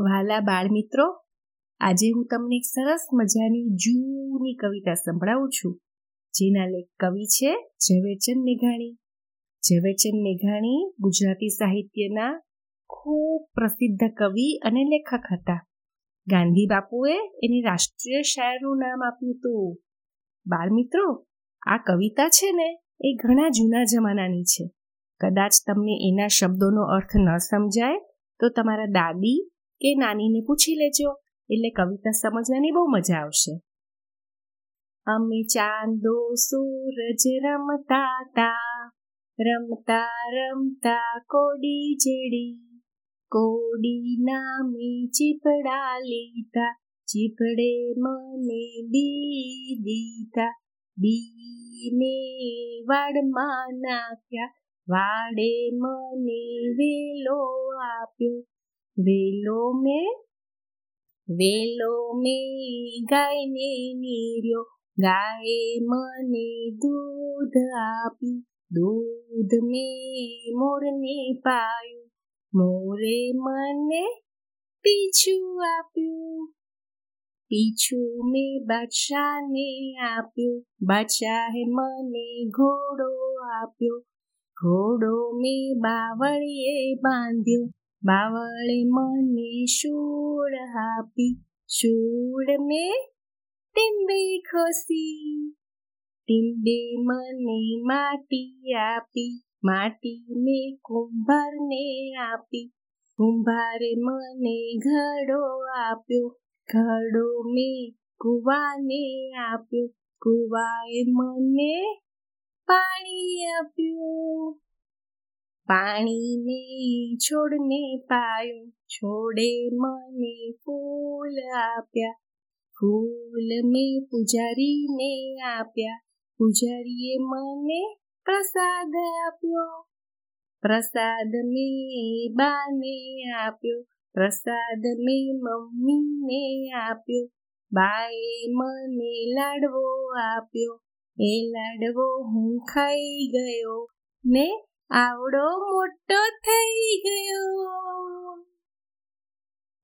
વાલા બાળમિત્રો, આજે હું તમને એક સરસ મજાની જૂની કવિતા સંભળાવું છું. જેના લેખ કવિ છે ઝવેરચંદ મેઘાણી. ઝવેરચંદ મેઘાણી ગુજરાતી સાહિત્યના ખૂબ પ્રસિદ્ધ કવિ અને લેખક હતા. ગાંધી બાપુએ એની રાષ્ટ્રીય શાયરનું નામ આપ્યું હતું બાળમિત્રો, આ કવિતા છે ને એ ઘણા જૂના જમાનાની છે. કદાચ તમને એના શબ્દોનો અર્થ ન સમજાય તો તમારા દાદી કે નાનીને પૂછી લેજો, એટલે કવિતા સમજવાની બહુ મજા આવશે. અમે ચાંદો સૂરજ રમતા તા, રમતા રમતા કોડી જેડી, કોડી નામે ચીપડા લીધા, ચીપડે મને બી દીધા, બીને વાડમાં નાખ્યા, વાડે મને વેલો આપ્યો વેલો મેં વેલો મેં નીર્યો ગાય મને દૂધ આપ્યું દૂધ મે મોરને પાયું મોરે મને પીછું આપ્યું પીછું મેં બાદશાહને આપ્યું બાદશાહે મને ઘોડો આપ્યો ઘોડો મેં બાવળીએ બાંધ્યો બાવળે મને શૂળ આપી, શૂળ મેં ટીંબે ખોસી. ટીંબે મને માટી આપી, માટી મેં કુંભારને આપી. કુંભારે મને ઘડો આપ્યો, ઘડો મેં કુવાને આપ્યો. કુવાએ મને પાણી આપ્યું. પાણીને છોડને પાયું, છોડે મને ફૂલ આપ્યા. ફૂલ મેં પૂજારીને આપ્યા. પૂજારીએ મને પ્રસાદ આપ્યો. પ્રસાદ મેં બાને આપ્યો. પ્રસાદ મેં મમ્મીને આપ્યો. બાએ મને લાડવો આપ્યો. એ લાડવો હું ખાઈ ગયો ને આવડો મોટો થઈ ગયો.